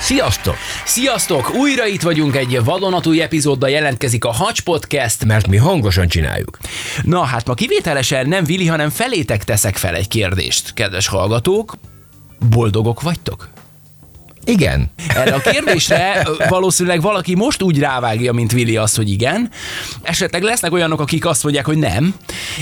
Sziasztok! Sziasztok! Újra itt vagyunk egy vadonatúj epizóddal jelentkezik a Hacs Podcast. Mert mi hangosan csináljuk. Na hát ma kivételesen nem Vili, hanem felétek teszek fel egy kérdést. Kedves hallgatók, boldogok vagytok? Igen. Erre a kérdésre valószínűleg valaki most úgy rávágja, mint Vili az, hogy igen. Esetleg lesznek olyanok, akik azt mondják, hogy nem.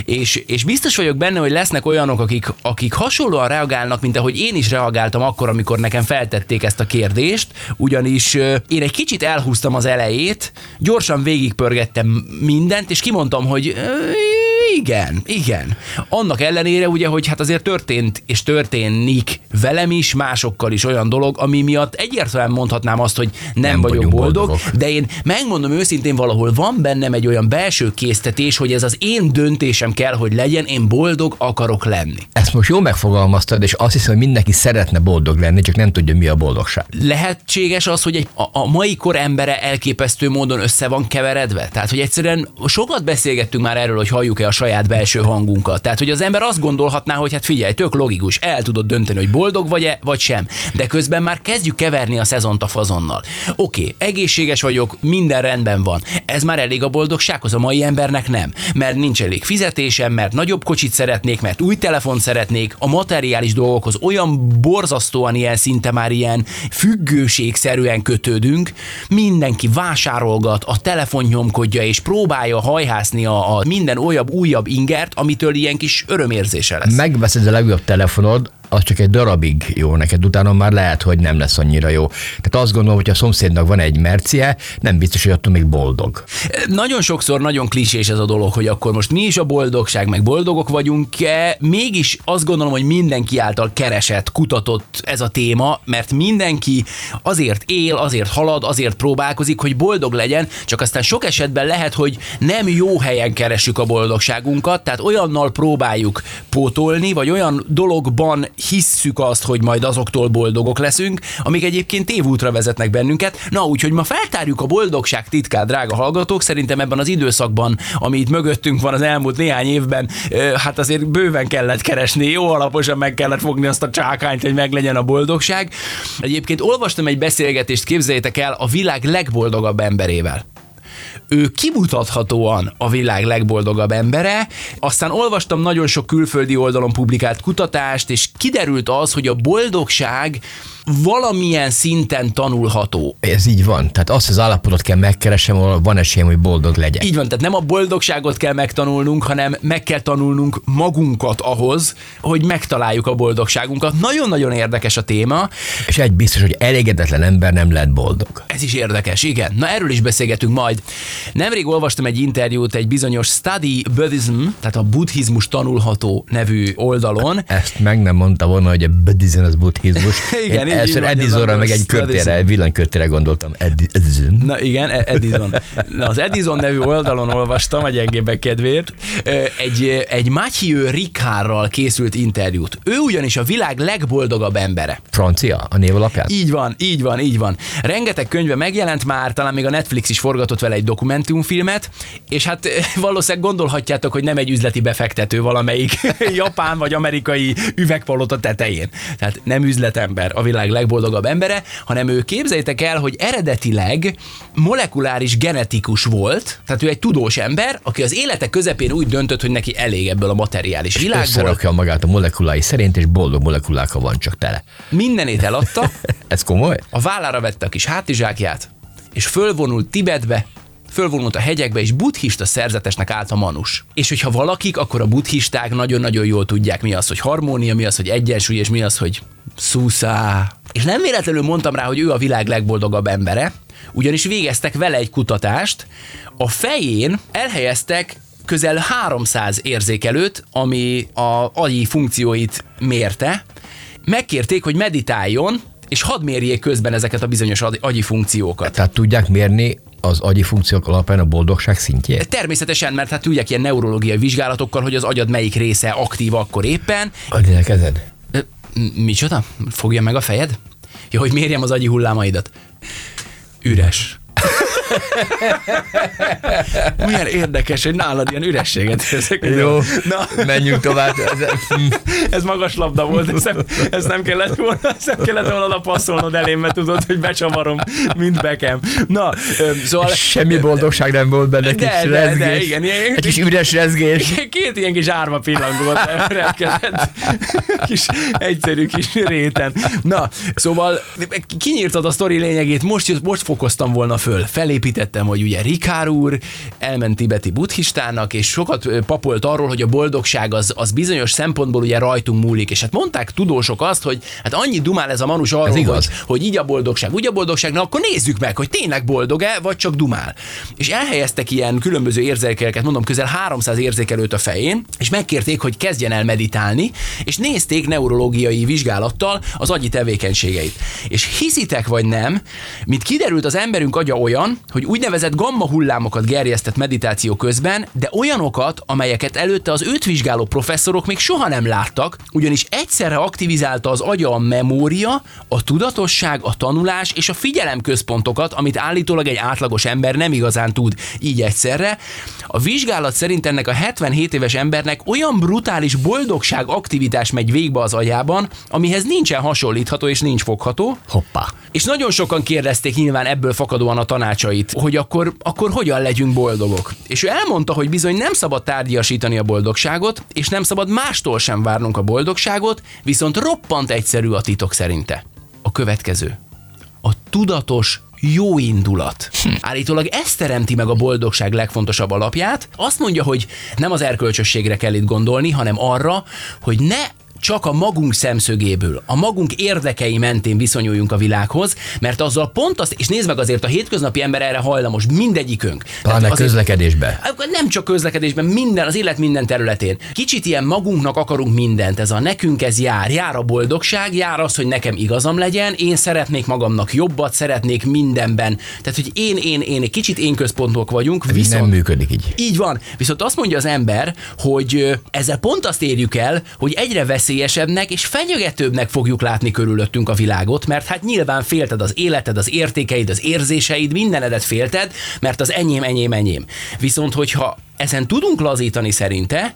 És, és biztos vagyok benne, hogy lesznek olyanok, akik, akik hasonlóan reagálnak, mint ahogy én is reagáltam akkor, amikor nekem feltették ezt a kérdést, ugyanis én egy kicsit elhúztam az elejét, gyorsan végigpörgettem mindent, és kimondtam, hogy igen, igen. Annak ellenére ugye, hogy hát azért történt és történik velem is, másokkal is olyan dolog, ami miatt egyértelműen mondhatnám azt, hogy nem, nem vagyok boldog, boldogok. de én megmondom őszintén valahol van bennem egy olyan belső késztetés, hogy ez az én döntésem kell, hogy legyen, én boldog akarok lenni. Ezt most jól megfogalmaztad, és azt hiszem, hogy mindenki szeretne boldog lenni, csak nem tudja, mi a boldogság. Lehetséges az, hogy egy, a, a mai kor embere elképesztő módon össze van keveredve? Tehát, hogy egyszerűen sokat beszélgettünk már erről, hogy halljuk-e a saját belső hangunkat. Tehát, hogy az ember azt gondolhatná, hogy hát figyelj, tök logikus, el tudod dönteni, hogy boldog vagy-e, vagy sem. De közben már kezdjük keverni a szezont a fazonnal. Oké, okay, egészséges vagyok, minden rendben van. Ez már elég a boldogsághoz, a mai embernek nem. Mert nincs elég fizetésem, mert nagyobb kocsit szeretnék, mert új telefon szeretnék, a materiális dolgokhoz olyan borzasztóan ilyen szinte már ilyen függőségszerűen kötődünk, mindenki vásárolgat, a telefon nyomkodja és próbálja hajhászni a, a minden olyan újabb ingert, amitől ilyen kis örömérzése lesz. Megveszed a legjobb telefonod, az csak egy darabig jó neked, utána már lehet, hogy nem lesz annyira jó. Tehát azt gondolom, hogy a szomszédnak van egy mercie, nem biztos, hogy attól még boldog. Nagyon sokszor nagyon klisés ez a dolog, hogy akkor most mi is a boldogság, meg boldogok vagyunk-e, mégis azt gondolom, hogy mindenki által keresett, kutatott ez a téma, mert mindenki azért él, azért halad, azért próbálkozik, hogy boldog legyen, csak aztán sok esetben lehet, hogy nem jó helyen keresünk a boldogságunkat, tehát olyannal próbáljuk pótolni, vagy olyan dologban hisszük azt, hogy majd azoktól boldogok leszünk, amik egyébként tévútra vezetnek bennünket. Na, úgyhogy ma feltárjuk a boldogság titkát, drága hallgatók. Szerintem ebben az időszakban, ami itt mögöttünk van az elmúlt néhány évben, hát azért bőven kellett keresni, jó alaposan meg kellett fogni azt a csákányt, hogy meglegyen a boldogság. Egyébként olvastam egy beszélgetést, képzeljétek el, a világ legboldogabb emberével ő kimutathatóan a világ legboldogabb embere. Aztán olvastam nagyon sok külföldi oldalon publikált kutatást, és kiderült az, hogy a boldogság valamilyen szinten tanulható. Ez így van. Tehát azt az állapotot kell megkeresem, ahol van esélyem, hogy boldog legyek. Így van, tehát nem a boldogságot kell megtanulnunk, hanem meg kell tanulnunk magunkat ahhoz, hogy megtaláljuk a boldogságunkat. Nagyon-nagyon érdekes a téma. És egy biztos, hogy elégedetlen ember nem lehet boldog. Ez is érdekes, igen. Na erről is beszélgetünk majd. Nemrég olvastam egy interjút egy bizonyos Study Buddhism, tehát a buddhizmus tanulható nevű oldalon. Ezt meg nem mondta volna, hogy a buddhism az buddhizmus. igen, Először Edisonra, meg egy körtére, villanykörtére gondoltam. Edison. Na igen, e- Edison. Na, az Edison nevű oldalon olvastam a gyengébbek kedvéért egy, egy Mathieu Ricardral készült interjút. Ő ugyanis a világ legboldogabb embere. Francia a név alapján? Így van, így van, így van. Rengeteg könyve megjelent már, talán még a Netflix is forgatott vele egy dokumentumfilmet, és hát valószínűleg gondolhatjátok, hogy nem egy üzleti befektető valamelyik japán vagy amerikai üvegpalota tetején. Tehát nem üzletember a világ világ legboldogabb embere, hanem ő képzeljétek el, hogy eredetileg molekuláris genetikus volt, tehát ő egy tudós ember, aki az élete közepén úgy döntött, hogy neki elég ebből a materiális világból. Összerakja magát a molekulái szerint, és boldog molekulákkal van csak tele. Mindenét eladta. Ez komoly? A vállára vette a kis hátizsákját, és fölvonult Tibetbe, fölvonult a hegyekbe, és buddhista szerzetesnek állt a manus. És hogyha valakik, akkor a buddhisták nagyon-nagyon jól tudják, mi az, hogy harmónia, mi az, hogy egyensúly, és mi az, hogy szuszá. És nem véletlenül mondtam rá, hogy ő a világ legboldogabb embere, ugyanis végeztek vele egy kutatást, a fején elhelyeztek közel 300 érzékelőt, ami a agyi funkcióit mérte, megkérték, hogy meditáljon, és hadd mérjék közben ezeket a bizonyos ag- agyi funkciókat. Tehát tudják mérni az agyi funkciók alapján a boldogság szintjét? Természetesen, mert hát tudják ilyen neurológiai vizsgálatokkal, hogy az agyad melyik része aktív akkor éppen. Ide a kezed. Micsoda? Fogja meg a fejed? Ja, hogy mérjem az agyi hullámaidat. Üres. Milyen érdekes, hogy nálad ilyen ürességet érzek. Jó, Na, menjünk tovább. ez magas labda volt, ezt nem, ezt nem kellett volna, ezt nem kellett volna oda passzolnod elém, mert tudod, hogy becsavarom, mint bekem. Na, szóval... Semmi boldogság nem volt benne, kis De, de, de, rezgés. igen, ilyen- Egy kis üres rezgés. Két ilyen kis árva pillangót repkedett. Kis egyszerű kis réten. Na, szóval kinyírtad a sztori lényegét, most, most fokoztam volna föl. Felépítettem, hogy ugye Rikár úr elment tibeti buddhistának, és sokat papolt arról, hogy a boldogság az, az bizonyos szempontból ugye rajtunk múlik. És hát mondták tudósok azt, hogy hát annyi dumál ez a manus arról, Ez igaz. hogy, hogy így a boldogság, úgy a boldogság, na akkor nézzük meg, hogy tényleg boldog-e, vagy csak dumál. És elhelyeztek ilyen különböző érzékeleket, mondom, közel 300 érzékelőt a fején, és megkérték, hogy kezdjen el meditálni, és nézték neurológiai vizsgálattal az agyi tevékenységeit. És hiszitek vagy nem, mint kiderült, az emberünk agya olyan, hogy úgynevezett gamma hullámokat gerjesztett meditáció közben, de olyanokat, amelyeket előtte az őt vizsgáló professzorok még soha nem láttak, ugyanis egyszerre aktivizálta az agya a memória, a tudatosság, a tanulás és a figyelemközpontokat, amit állítólag egy átlagos ember nem igazán tud így egyszerre. A vizsgálat szerint ennek a 77 éves embernek olyan brutális boldogság aktivitás megy végbe az agyában, amihez nincsen hasonlítható és nincs fogható, Hoppá. és nagyon sokan kérdezték nyilván ebből fakadóan a tanácsait, hogy akkor, akkor hogyan legyünk boldogok. És ő elmondta, hogy bizony nem szabad tárgyasítani a boldogságot, és nem szabad mástól sem várnunk a boldogságot, viszont roppant egyszerű a titok szerinte. A következő. A tudatos jó indulat. Állítólag ez teremti meg a boldogság legfontosabb alapját. Azt mondja, hogy nem az erkölcsösségre kell itt gondolni, hanem arra, hogy ne csak a magunk szemszögéből, a magunk érdekei mentén viszonyuljunk a világhoz, mert azzal pont azt, és nézd meg azért a hétköznapi ember erre hajlamos, mindegyikünk. Pláne azért- közlekedésbe. akkor nem csak közlekedésben, minden, az élet minden területén. Kicsit ilyen magunknak akarunk mindent, ez a nekünk ez jár. Jár a boldogság, jár az, hogy nekem igazam legyen, én szeretnék magamnak jobbat, szeretnék mindenben. Tehát, hogy én, én, én, egy kicsit én központok vagyunk, Viszont... Nem működik így. így van. Viszont azt mondja az ember, hogy ezzel pont azt érjük el, hogy egyre veszélyesebbnek és fenyegetőbbnek fogjuk látni körülöttünk a világot, mert hát nyilván félted az életed, az értékeid, az érzéseid, mindenedet félted, mert az enyém, enyém, enyém. Viszont, hogyha ezen tudunk lazítani szerinte,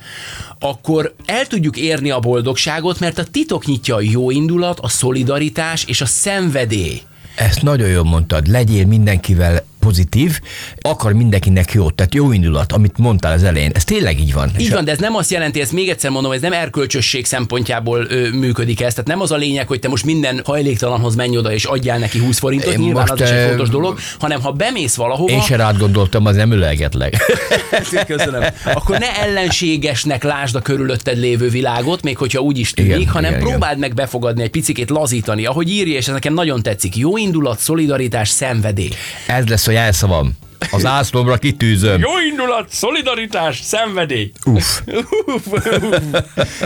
akkor el tudjuk érni a boldogságot, mert a titok nyitja a jó indulat, a szolidaritás és a szenvedély. Ezt nagyon jól mondtad, legyél mindenkivel pozitív, akar mindenkinek jót, tehát jó indulat, amit mondtál az elején. Ez tényleg így van. Így van, de ez nem azt jelenti, ezt még egyszer mondom, ez nem erkölcsösség szempontjából ö, működik ez. Tehát nem az a lényeg, hogy te most minden hajléktalanhoz menj oda és adjál neki 20 forintot, Én nyilván most, az is egy fontos dolog, hanem ha bemész valahova, Én se rád gondoltam, az nem ölelgetlek. Köszönöm. Akkor ne ellenségesnek lásd a körülötted lévő világot, még hogyha úgy is tűnik, Igen, hanem igen, próbáld meg befogadni, egy picikét lazítani. Ahogy írja, és ez nekem nagyon tetszik. Jó indulat, szolidaritás, szenvedély. Ez lesz a jelszavam. Az ászlomra kitűzöm. Jó indulat, szolidaritás, szenvedély. Uff.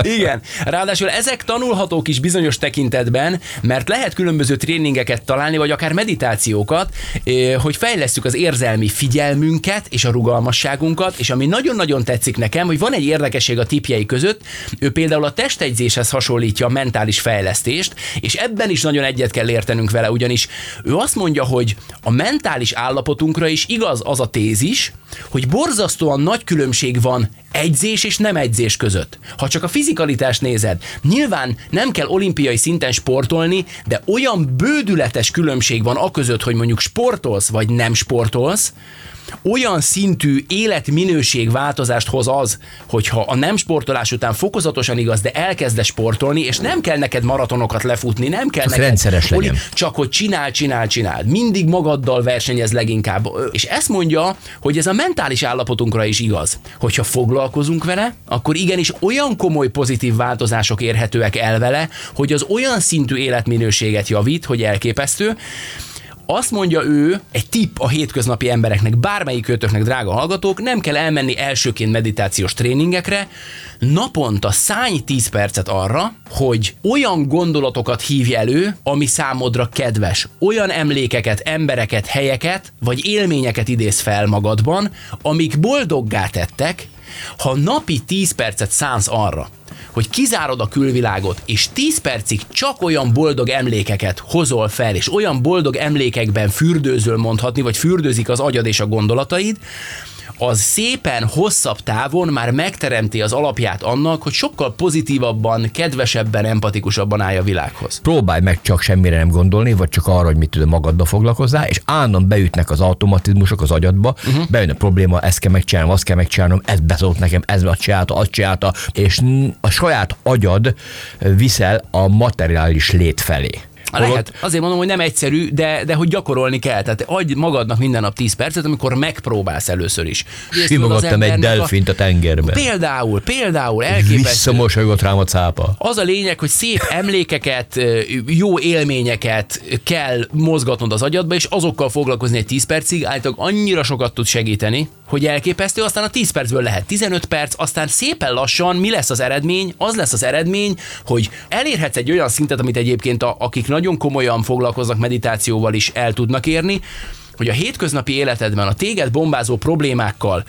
Igen. Ráadásul ezek tanulhatók is bizonyos tekintetben, mert lehet különböző tréningeket találni, vagy akár meditációkat, eh, hogy fejlesztjük az érzelmi figyelmünket és a rugalmasságunkat, és ami nagyon-nagyon tetszik nekem, hogy van egy érdekesség a tipjei között, ő például a testegyzéshez hasonlítja a mentális fejlesztést, és ebben is nagyon egyet kell értenünk vele, ugyanis ő azt mondja, hogy a mentális állapotunkra is igaz az a tézis, hogy borzasztóan nagy különbség van egyzés és nem egyzés között. Ha csak a fizikalitást nézed, nyilván nem kell olimpiai szinten sportolni, de olyan bődületes különbség van a között, hogy mondjuk sportolsz vagy nem sportolsz, olyan szintű életminőség változást hoz az, hogyha a nem sportolás után fokozatosan igaz, de elkezdesz sportolni, és nem kell neked maratonokat lefutni, nem kell Csak neked rendszeres oli- legyen. csak hogy csinál, csinál, csinál. Mindig magaddal versenyez leginkább. És ezt mondja, hogy ez a mentális állapotunkra is igaz. Hogyha foglalkozunk vele, akkor igenis olyan komoly pozitív változások érhetőek el vele, hogy az olyan szintű életminőséget javít, hogy elképesztő, Azt mondja ő, egy tipp a hétköznapi embereknek, bármelyik őtöknek, drága hallgatók, nem kell elmenni elsőként meditációs tréningekre, naponta szállj 10 percet arra, hogy olyan gondolatokat hívj elő, ami számodra kedves, olyan emlékeket, embereket, helyeket, vagy élményeket idéz fel magadban, amik boldoggá tettek, ha napi 10 percet szánsz arra, hogy kizárod a külvilágot, és 10 percig csak olyan boldog emlékeket hozol fel, és olyan boldog emlékekben fürdőzöl mondhatni, vagy fürdőzik az agyad és a gondolataid, az szépen hosszabb távon már megteremti az alapját annak, hogy sokkal pozitívabban, kedvesebben, empatikusabban állj a világhoz. Próbálj meg csak semmire nem gondolni, vagy csak arra, hogy mit tudom, magaddal foglalkozzál, és állandóan beütnek az automatizmusok az agyadba, uh-huh. bejön a probléma, ezt kell megcsinálnom, azt kell megcsinálnom, ez beszólt nekem, ez azt csinálta, azt csinálta, és a saját agyad viszel a materiális lét felé. Lehet. Azért mondom, hogy nem egyszerű, de, de hogy gyakorolni kell. Tehát adj magadnak minden nap 10 percet, amikor megpróbálsz először is. Simogattam egy delfint a tengerbe. Például, például, elképesztő. Visszamosolygott rám a cápa. Az a lényeg, hogy szép emlékeket, jó élményeket kell mozgatnod az agyadba, és azokkal foglalkozni egy 10 percig, általában annyira sokat tud segíteni, hogy elképesztő, aztán a 10 percből lehet 15 perc, aztán szépen lassan mi lesz az eredmény? Az lesz az eredmény, hogy elérhetsz egy olyan szintet, amit egyébként a, akik nagyon komolyan foglalkoznak meditációval is el tudnak érni, hogy a hétköznapi életedben a téged bombázó problémákkal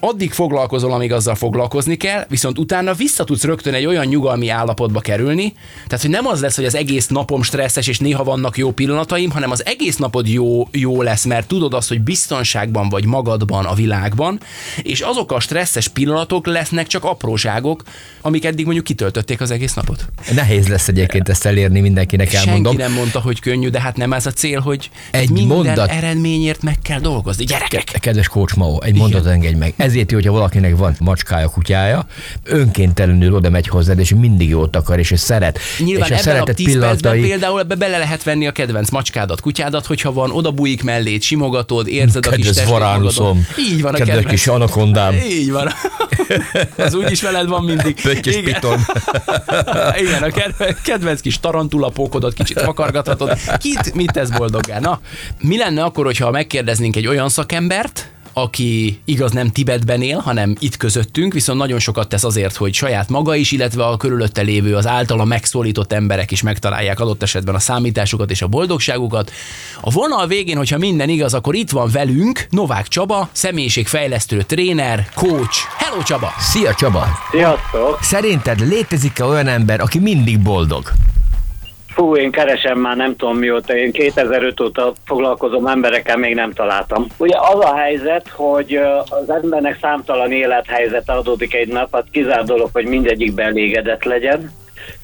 addig foglalkozol, amíg azzal foglalkozni kell, viszont utána vissza tudsz rögtön egy olyan nyugalmi állapotba kerülni, tehát hogy nem az lesz, hogy az egész napom stresszes, és néha vannak jó pillanataim, hanem az egész napod jó, jó lesz, mert tudod azt, hogy biztonságban vagy magadban a világban, és azok a stresszes pillanatok lesznek csak apróságok, amik eddig mondjuk kitöltötték az egész napot. Nehéz lesz egyébként ezt elérni, mindenkinek elmondom. Senki nem mondta, hogy könnyű, de hát nem ez a cél, hogy egy minden mondat... eredményért meg kell dolgozni. Gyerekek! Kedves Mao, egy mondat engedj meg. Ezért jó, hogyha valakinek van macskája, kutyája, önkéntelenül oda megy hozzád, és mindig jót akar, és szeret. Nyilván és a ebben a 10 pillanatai... például ebbe bele lehet venni a kedvenc macskádat, kutyádat, hogyha van, oda bújik mellét, simogatod, érzed kedves a kis varánuszom. Így van a kedves. kedves kis anakondám. Így van. Az úgyis veled van mindig. Pöttyös Igen. piton. Igen, a kedvenc kis tarantula pókodat kicsit vakargathatod. Kit mit tesz boldoggá? Na, mi lenne akkor, hogyha megkérdeznénk egy olyan szakembert, aki igaz nem Tibetben él, hanem itt közöttünk, viszont nagyon sokat tesz azért, hogy saját maga is, illetve a körülötte lévő, az általa megszólított emberek is megtalálják adott esetben a számításukat és a boldogságukat. A vonal végén, hogyha minden igaz, akkor itt van velünk Novák Csaba, személyiségfejlesztő tréner, coach. Hello Csaba! Szia Csaba! Sziasztok! Szerinted létezik-e olyan ember, aki mindig boldog? Fú, én keresem már nem tudom mióta, én 2005 óta foglalkozom emberekkel, még nem találtam. Ugye az a helyzet, hogy az embernek számtalan élethelyzet adódik egy nap, hát kizár dolog, hogy mindegyik elégedett legyen.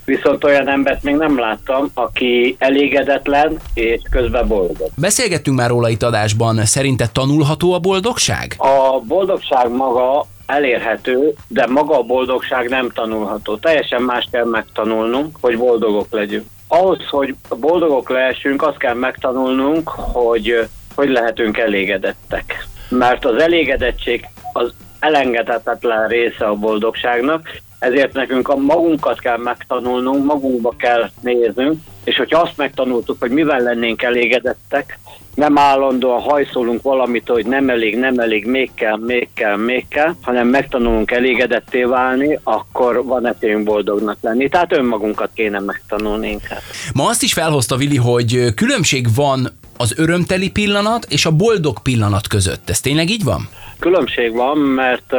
Viszont olyan embert még nem láttam, aki elégedetlen és közben boldog. Beszélgettünk már róla itt adásban, szerinted tanulható a boldogság? A boldogság maga elérhető, de maga a boldogság nem tanulható. Teljesen más kell megtanulnunk, hogy boldogok legyünk ahhoz, hogy boldogok lehessünk, azt kell megtanulnunk, hogy hogy lehetünk elégedettek. Mert az elégedettség az elengedhetetlen része a boldogságnak, ezért nekünk a magunkat kell megtanulnunk, magunkba kell néznünk, és hogyha azt megtanultuk, hogy mivel lennénk elégedettek, nem állandóan hajszolunk valamit, hogy nem elég, nem elég, még kell, még kell, még kell, hanem megtanulunk elégedetté válni, akkor van esélyünk boldognak lenni. Tehát önmagunkat kéne megtanulni inkább. Ma azt is felhozta Vili, hogy különbség van az örömteli pillanat és a boldog pillanat között. Ez tényleg így van? Különbség van, mert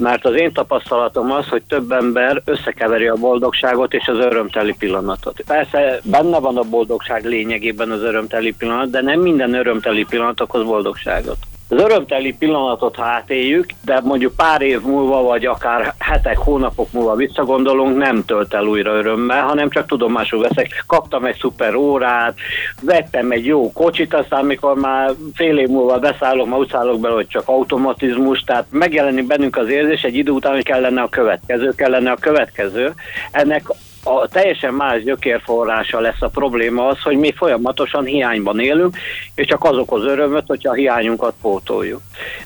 mert az én tapasztalatom az, hogy több ember összekeveri a boldogságot és az örömteli pillanatot. Persze benne van a boldogság lényegében az örömteli pillanat, de nem minden örömteli pillanat okoz boldogságot az örömteli pillanatot átéljük, de mondjuk pár év múlva, vagy akár hetek, hónapok múlva visszagondolunk, nem tölt el újra örömmel, hanem csak tudomásul veszek. Kaptam egy szuper órát, vettem egy jó kocsit, aztán mikor már fél év múlva beszállok, már úgy szállok bele, hogy csak automatizmus, tehát megjelenik bennünk az érzés egy idő után, hogy kellene a következő, kellene a következő. Ennek a teljesen más gyökérforrása lesz a probléma az, hogy mi folyamatosan hiányban élünk, és csak azok az örömöt, hogyha a hiányunkat pótoljuk.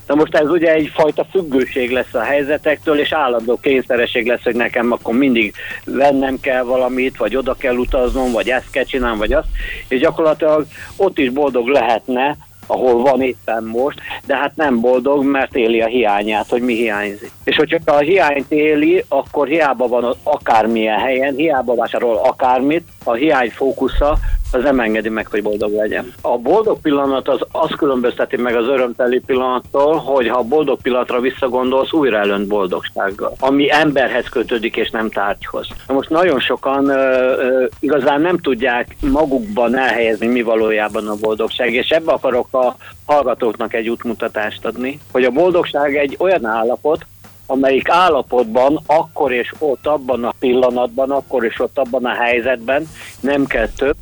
Na most ez ugye egyfajta függőség lesz a helyzetektől, és állandó kényszeresség lesz, hogy nekem akkor mindig vennem kell valamit, vagy oda kell utaznom, vagy ezt kell csinálnom, vagy azt, és gyakorlatilag ott is boldog lehetne, ahol van éppen most, de hát nem boldog, mert éli a hiányát, hogy mi hiányzik. És hogyha a hiányt éli, akkor hiába van akármilyen helyen, hiába vásárol akármit, a hiány fókusza az nem engedi meg, hogy boldog legyen. A boldog pillanat az azt különbözteti meg az örömteli pillanattól, hogy ha a boldog pillanatra visszagondolsz, újra elönt boldogsággal, ami emberhez kötődik és nem tárgyhoz. Most nagyon sokan ö, ö, igazán nem tudják magukban elhelyezni, mi valójában a boldogság, és ebbe akarok a hallgatóknak egy útmutatást adni, hogy a boldogság egy olyan állapot, amelyik állapotban akkor és ott, abban a pillanatban, akkor és ott, abban a helyzetben nem kell több,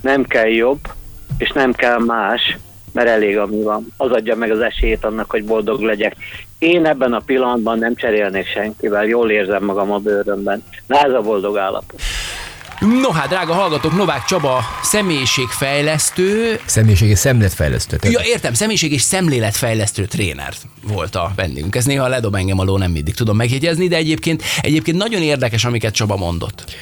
nem kell jobb, és nem kell más, mert elég, ami van. Az adja meg az esélyt annak, hogy boldog legyek. Én ebben a pillanatban nem cserélnék senkivel, jól érzem magam a bőrömben. Na ez a boldog állapot. No hát, drága hallgatók, Novák Csaba személyiségfejlesztő. Személyiségi szemletfejlesztő. Ja, értem, személyiség és szemléletfejlesztő tréner volt a vendégünk. Ez néha ledob engem alól, nem mindig tudom megjegyezni, de egyébként, egyébként nagyon érdekes, amiket Csaba mondott.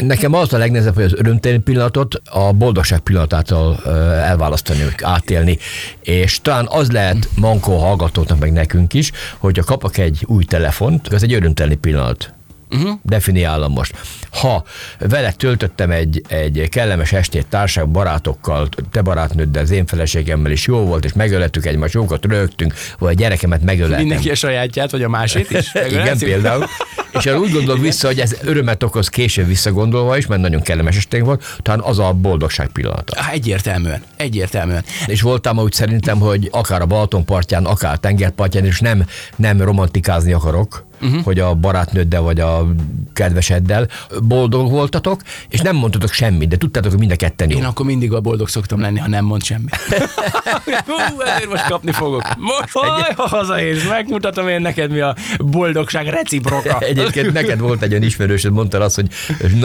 Nekem az a legnehezebb, hogy az örömteli pillanatot a boldogság pillanatától elválasztani, átélni. És talán az lehet mankó hallgatóknak, meg nekünk is, hogyha kapok egy új telefont, az egy örömteli pillanat. Uh-huh. Definiálom most. Ha vele töltöttem egy, egy kellemes estét társaság barátokkal, te barátnőddel, az én feleségemmel is jó volt, és megölettük egymást, jókat rögtünk, vagy a gyerekemet megöleltem. Mindenki a sajátját, vagy a másét is. Igen, például. És el úgy gondolok vissza, hogy ez örömet okoz később visszagondolva is, mert nagyon kellemes esténk volt, talán az a boldogság pillanata. Há, egyértelműen, egyértelműen. És voltam úgy szerintem, hogy akár a Balaton partján, akár tengerpartján, és nem, nem romantikázni akarok, uh-huh. hogy a barátnőddel vagy a kedveseddel boldog voltatok, és nem mondtatok semmit, de tudtátok, hogy mind a ketten jó. Én akkor mindig a boldog szoktam lenni, ha nem mond semmit. Hú, ezért most kapni fogok. Most, haj, ha hazaérsz, megmutatom én neked, mi a boldogság reciproka. Egyébként neked volt egy olyan ismerősöd, mondta azt, hogy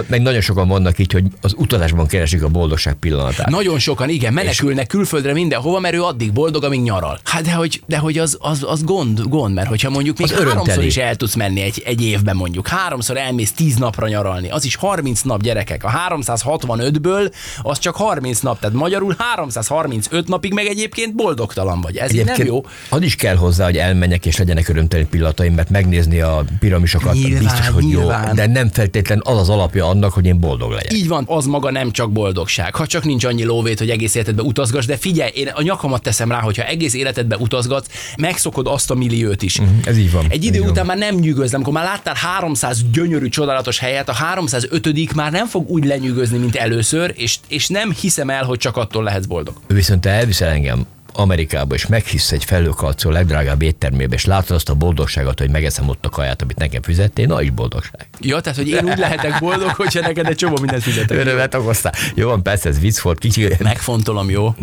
meg nagyon sokan vannak így, hogy az utazásban keresik a boldogság pillanatát. Nagyon sokan, igen, menekülnek külföldre mindenhova, mert ő addig boldog, amíg nyaral. Hát de hogy, de hogy az, az, az gond, gond, mert hogyha mondjuk még Az háromszor is el tudsz menni egy, egy évben mondjuk, háromszor elmész tíz napra nyaralni, az is 30 nap gyerekek. A 365-ből az csak 30 nap, tehát magyarul 335 napig meg egyébként boldogtalan vagy. Ez így nem jó. az is kell hozzá, hogy elmenjek és legyenek örömteli pillanataim, mert megnézni a piramisokat Nyilván, biztos, hogy nyilván. jó, de nem feltétlen az az alapja annak, hogy én boldog legyek. Így van, az maga nem csak boldogság. Ha csak nincs annyi lóvét, hogy egész életedben utazgass, de figyelj, én a nyakamat teszem rá, hogyha egész életedben utazgatsz, megszokod azt a milliót is. Mhm, ez így van, Egy így idő van. után már nem nyűgöz, amikor már láttál 300 gyönyörű, csodálatos helyet, a 305 már nem fog úgy lenyűgözni, mint először, és, és nem hiszem el, hogy csak attól lehetsz boldog. Viszont te elviszel engem Amerikába, és meghisz egy felőkarcol legdrágább éttermébe, és látod azt a boldogságot, hogy megeszem ott a kaját, amit nekem fizettél, na is boldogság. Ja, tehát, hogy én úgy lehetek boldog, hogyha neked egy csomó mindent fizetek. Örömet okoztál. Jó van, persze, ez vicc volt, kicsi. Megfontolom, jó?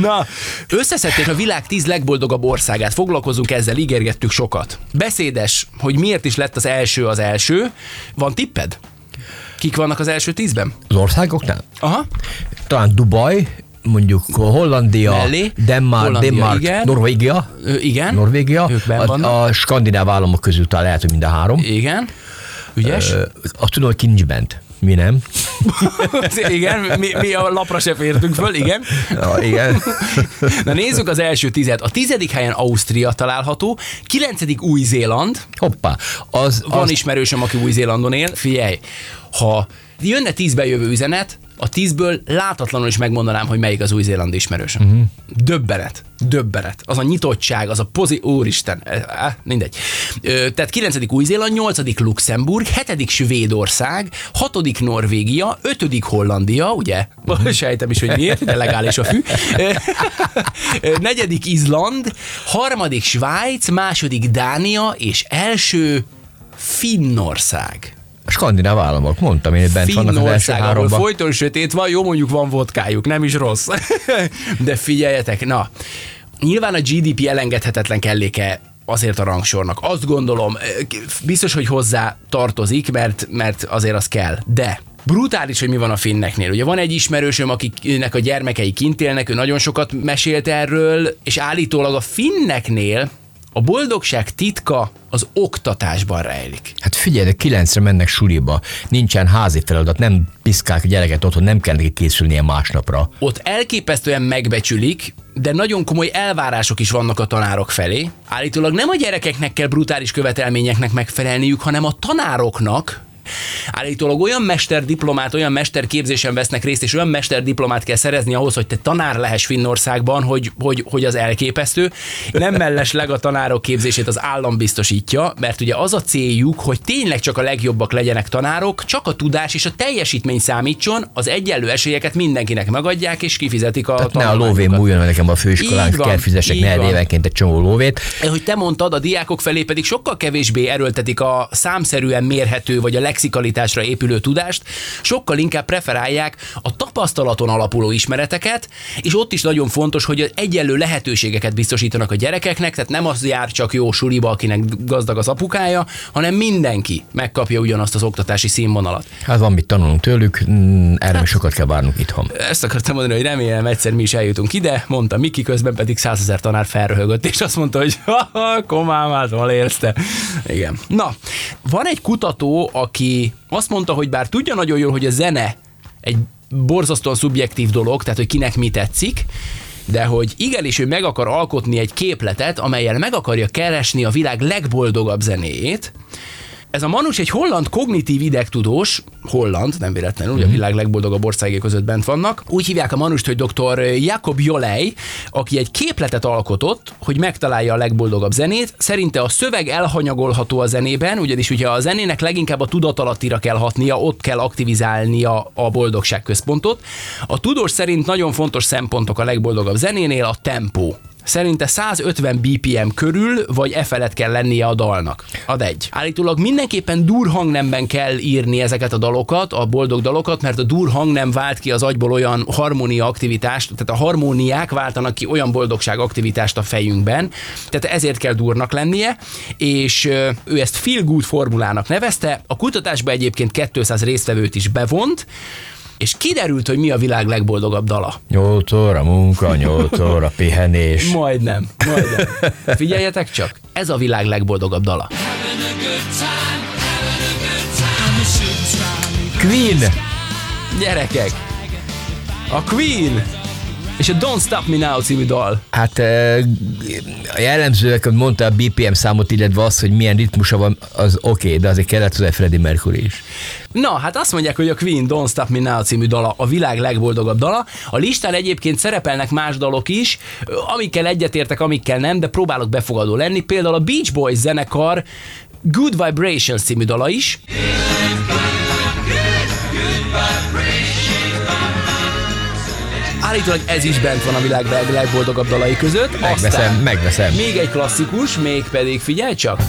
Na, összeszedték a világ tíz legboldogabb országát, foglalkozunk ezzel, ígérgettük sokat. Beszédes, hogy miért is lett az első az első. Van tipped? Kik vannak az első tízben? Az országoknál? Aha. Talán Dubaj, mondjuk Hollandia, Mellé. Denmark, Hollandia, Denmark igen. Norvégia, igen. Norvégia, a, a skandináv államok közül talán lehet, hogy mind a három. Igen. Ügyes? Ö, Azt tudom, hogy ki nincs bent. Mi nem? igen, mi, mi a lapra se fértünk föl, igen. Ja, igen. Na nézzük az első tizet. A tizedik helyen Ausztria található, kilencedik Új-Zéland, Hoppá. Az, Van az, ismerősöm, aki Új-Zélandon él. Figyelj, ha jönne tízbe jövő üzenet, a tízből látatlanul is megmondanám, hogy melyik az új-zélandi ismerősöm. Uh-huh. Döbbenet. Döbbenet. Az a nyitottság, az a pozi... Úristen. Eh, eh, mindegy. Ö, tehát 9. Új-Zéland, 8. Luxemburg, 7. Svédország, 6. Norvégia, 5. Hollandia, ugye? Uh-huh. Sejtem is, hogy miért, de legális a fű. Ö, ö, negyedik Izland, harmadik Svájc, második Dánia, és első Finnország. A skandináv államok, mondtam én, hogy bent vannak az első háromban. folyton sötét van, jó mondjuk van vodkájuk, nem is rossz. De figyeljetek, na, nyilván a GDP elengedhetetlen kelléke azért a rangsornak. Azt gondolom, eh, biztos, hogy hozzá tartozik, mert, mert azért az kell. De Brutális, hogy mi van a finneknél. Ugye van egy ismerősöm, akinek a gyermekei kint élnek, ő nagyon sokat mesélt erről, és állítólag a finneknél a boldogság titka az oktatásban rejlik. Hát figyelj, de kilencre mennek suliba, nincsen házi feladat, nem piszkálják a gyereket otthon, nem kell neki készülnie másnapra. Ott elképesztően megbecsülik, de nagyon komoly elvárások is vannak a tanárok felé. Állítólag nem a gyerekeknek kell brutális követelményeknek megfelelniük, hanem a tanároknak, Állítólag olyan mesterdiplomát, olyan mesterképzésen vesznek részt, és olyan mesterdiplomát kell szerezni ahhoz, hogy te tanár lehess Finnországban, hogy, hogy, hogy az elképesztő. Nem mellesleg a tanárok képzését az állam biztosítja, mert ugye az a céljuk, hogy tényleg csak a legjobbak legyenek tanárok, csak a tudás és a teljesítmény számítson, az egyenlő esélyeket mindenkinek megadják, és kifizetik a Tehát ne a lóvén múljon nekem a főiskolán, kell fizessek évenként egy csomó lóvét. Hogy te mondtad, a diákok felé pedig sokkal kevésbé erőltetik a számszerűen mérhető, vagy a lexikalitásra épülő tudást, sokkal inkább preferálják a tapasztalaton alapuló ismereteket, és ott is nagyon fontos, hogy egyenlő lehetőségeket biztosítanak a gyerekeknek, tehát nem az jár csak jó suliba, akinek gazdag az apukája, hanem mindenki megkapja ugyanazt az oktatási színvonalat. Hát van mit tanulunk tőlük, mm, erre hát, sokat kell várnunk itthon. Ezt akartam mondani, hogy remélem egyszer mi is eljutunk ide, mondta Miki, közben pedig százezer tanár felröhögött, és azt mondta, hogy komám, hát hol érte. Igen. Na, van egy kutató, aki azt mondta, hogy bár tudja nagyon jól, hogy a zene egy borzasztóan szubjektív dolog, tehát hogy kinek mi tetszik, de hogy igenis ő meg akar alkotni egy képletet, amelyel meg akarja keresni a világ legboldogabb zenéjét, ez a Manus egy holland kognitív idegtudós, holland, nem véletlenül, mm-hmm. a világ legboldogabb országé között bent vannak. Úgy hívják a Manust, hogy dr. Jakob Jolej, aki egy képletet alkotott, hogy megtalálja a legboldogabb zenét. Szerinte a szöveg elhanyagolható a zenében, ugyanis ugye a zenének leginkább a tudatalattira kell hatnia, ott kell aktivizálnia a boldogság központot. A tudós szerint nagyon fontos szempontok a legboldogabb zenénél a tempó. Szerinte 150 BPM körül, vagy e felett kell lennie a dalnak. Ad egy. Állítólag mindenképpen dur hangnemben kell írni ezeket a dalokat, a boldog dalokat, mert a dur hangnem vált ki az agyból olyan harmónia aktivitást, tehát a harmóniák váltanak ki olyan boldogság aktivitást a fejünkben, tehát ezért kell durnak lennie, és ő ezt feel good formulának nevezte. A kutatásba egyébként 200 résztvevőt is bevont, és kiderült, hogy mi a világ legboldogabb dala. 8 óra munka, 8 óra pihenés. majdnem, majdnem. Figyeljetek csak, ez a világ legboldogabb dala. Queen! Gyerekek! A Queen! És a Don't Stop Me Now című dal. Hát a jellemzőek, hogy mondta a BPM számot, illetve az, hogy milyen ritmusa van, az oké, okay, de azért kellett hozzá Freddie Mercury is. Na, hát azt mondják, hogy a Queen Don't Stop Me Now című dala a világ legboldogabb dala. A listán egyébként szerepelnek más dalok is, amikkel egyetértek, amikkel nem, de próbálok befogadó lenni. Például a Beach Boys zenekar Good Vibrations című dala is. Állítólag ez is bent van a világ legboldogabb dalai között. Megveszem, Aztán megveszem. Még egy klasszikus, még pedig figyelj csak.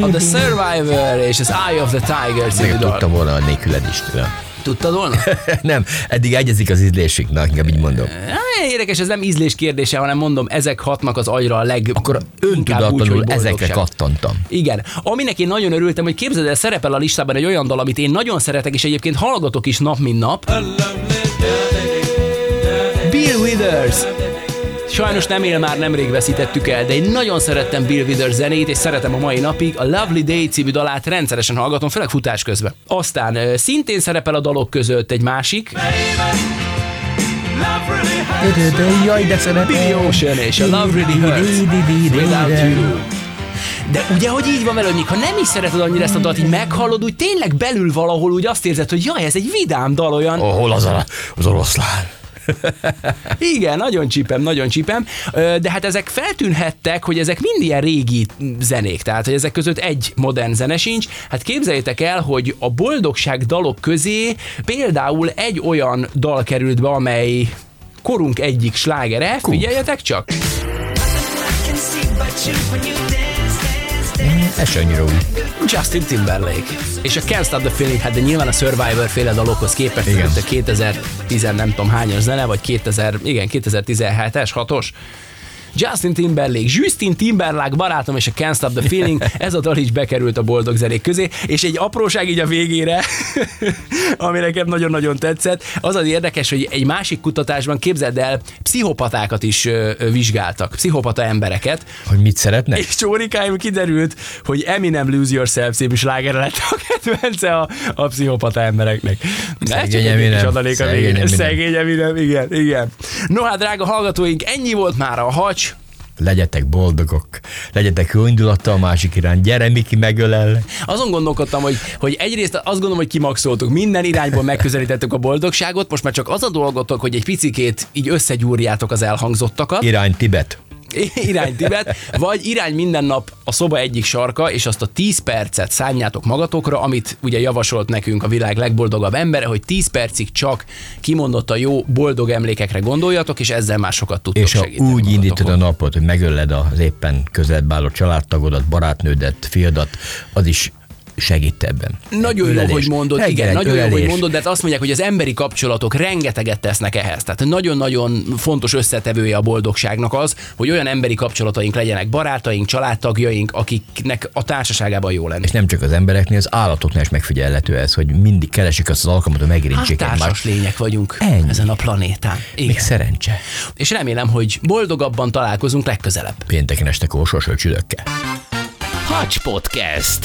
A The Survivor és az Eye of the Tiger című dal. tudtam volna a nélküled is tőle. Tudtad volna? nem, eddig egyezik az ízlésünknek, inkább így mondom. Érdekes, ez nem ízlés kérdése, hanem mondom, ezek hatnak az agyra a leg... Akkor öntudatlanul úgy, ezekre kattantam. Igen. Aminek én nagyon örültem, hogy képzeld el, szerepel a listában egy olyan dal, amit én nagyon szeretek, és egyébként hallgatok is nap, mint nap. Bill Withers. Sajnos nem él már, nemrég veszítettük el, de én nagyon szerettem Bill Withers zenét, és szeretem a mai napig. A Lovely Day című dalát rendszeresen hallgatom, főleg futás közben. Aztán szintén szerepel a dalok között egy másik. Jaj, de szeretem. Billy Ocean és a Love Really Hurts Without You. De ugye, hogy így van vele, hogy ha nem is szereted annyira ezt a dalt, így meghallod, úgy tényleg belül valahol úgy azt érzed, hogy jaj, ez egy vidám dal olyan. Oh, hol az, a, az oroszlán? Igen, nagyon csípem, nagyon csípem, de hát ezek feltűnhettek, hogy ezek mind ilyen régi zenék, tehát hogy ezek között egy modern zene sincs. Hát képzeljétek el, hogy a boldogság dalok közé például egy olyan dal került be, amely korunk egyik slágere, figyeljetek csak! Annyira új. Justin Timberlake. És a Can't Stop the Feeling, hát de nyilván a Survivor féle dalokhoz képest, igen. a 2010 nem tudom hányas zene, vagy 2000, igen, 2017-es, 6-os, Justin Timberlake, Justin Timberlake barátom és a Can't Stop the Feeling, ez a dal is bekerült a boldog zenék közé, és egy apróság így a végére, ami nekem nagyon-nagyon tetszett, az az érdekes, hogy egy másik kutatásban képzeld el, pszichopatákat is vizsgáltak, pszichopata embereket, Hogy mit szeretnek? és csórikáim kiderült, hogy Eminem Lose Yourself című sláger lett a kedvence a, a pszichopata embereknek. Ne, Szegény Eminem, szegény. Eminem. Szegény Eminem, igen, igen. No hát, drága hallgatóink, ennyi volt már a hacs. Legyetek boldogok, legyetek jó indulattal a másik irány. Gyere, Miki, megölel. Azon gondolkodtam, hogy, hogy egyrészt azt gondolom, hogy kimaxoltuk, minden irányból megközelítettük a boldogságot, most már csak az a dolgotok, hogy egy picikét így összegyúrjátok az elhangzottakat. Irány Tibet. irány Tibet, vagy irány minden nap a szoba egyik sarka, és azt a 10 percet szálljátok magatokra, amit ugye javasolt nekünk a világ legboldogabb embere, hogy 10 percig csak kimondott a jó, boldog emlékekre gondoljatok, és ezzel már sokat tudtok És ha segíteni úgy indítod a magatokon. napot, hogy megölled az éppen közelebb álló családtagodat, barátnődet, fiadat, az is segít ebben. Nagyon jó, Ölelés. hogy mondod, Reggel igen, nagyon jó, hogy ölelés. mondod, de hát azt mondják, hogy az emberi kapcsolatok rengeteget tesznek ehhez. Tehát nagyon-nagyon fontos összetevője a boldogságnak az, hogy olyan emberi kapcsolataink legyenek, barátaink, családtagjaink, akiknek a társaságában jó lenni. És nem csak az embereknél, az állatoknál is megfigyelhető ez, hogy mindig keresik azt az alkalmat, hogy Hát megérintsék társas egymást. lények vagyunk Ennyi. ezen a planétán. Még Igen. szerencse. És remélem, hogy boldogabban találkozunk legközelebb. Pénteken este kósos csüdökkel. Hacs Podcast.